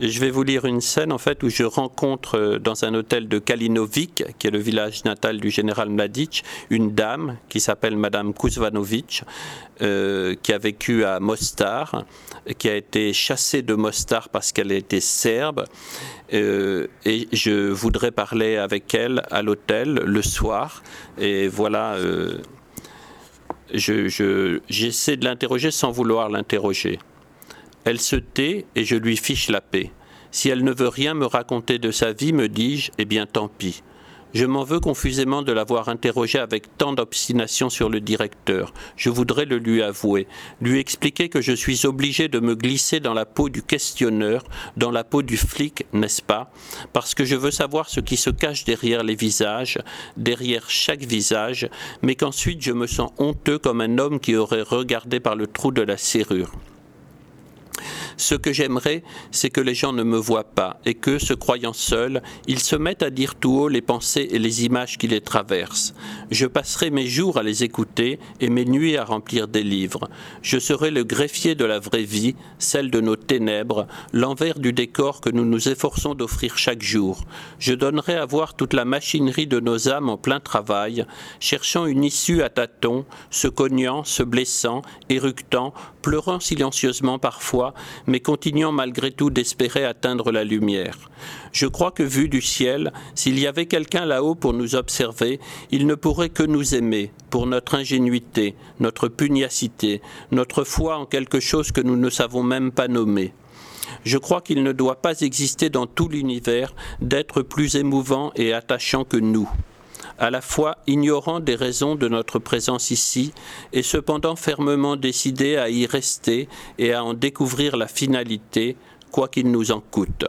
je vais vous lire une scène en fait où je rencontre euh, dans un hôtel de Kalinovic, qui est le village natal du général Mladic, une dame qui s'appelle Madame Kuzvanovic, euh, qui a vécu à Mostar, qui a été chassée de Mostar parce qu'elle était serbe. Euh, et je voudrais parler avec elle à l'hôtel le soir. Et voilà. j'essaie de l'interroger sans vouloir l'interroger. Elle se tait et je lui fiche la paix. Si elle ne veut rien me raconter de sa vie, me dis-je, eh bien tant pis. Je m'en veux confusément de l'avoir interrogée avec tant d'obstination sur le directeur. Je voudrais le lui avouer, lui expliquer que je suis obligé de me glisser dans la peau du questionneur, dans la peau du flic, n'est-ce pas? Parce que je veux savoir ce qui se cache derrière les visages, derrière chaque visage, mais qu'ensuite je me sens honteux comme un homme qui aurait regardé par le trou de la serrure. Ce que j'aimerais, c'est que les gens ne me voient pas et que, se croyant seuls, ils se mettent à dire tout haut les pensées et les images qui les traversent. Je passerai mes jours à les écouter et mes nuits à remplir des livres. Je serai le greffier de la vraie vie, celle de nos ténèbres, l'envers du décor que nous nous efforçons d'offrir chaque jour. Je donnerai à voir toute la machinerie de nos âmes en plein travail, cherchant une issue à tâtons, se cognant, se blessant, éructant, pleurant silencieusement parfois, mais continuant malgré tout d'espérer atteindre la lumière. Je crois que vu du ciel, s'il y avait quelqu'un là-haut pour nous observer, il ne pourrait que nous aimer, pour notre ingénuité, notre pugnacité, notre foi en quelque chose que nous ne savons même pas nommer. Je crois qu'il ne doit pas exister dans tout l'univers d'être plus émouvant et attachant que nous à la fois ignorant des raisons de notre présence ici et cependant fermement décidé à y rester et à en découvrir la finalité, quoi qu'il nous en coûte.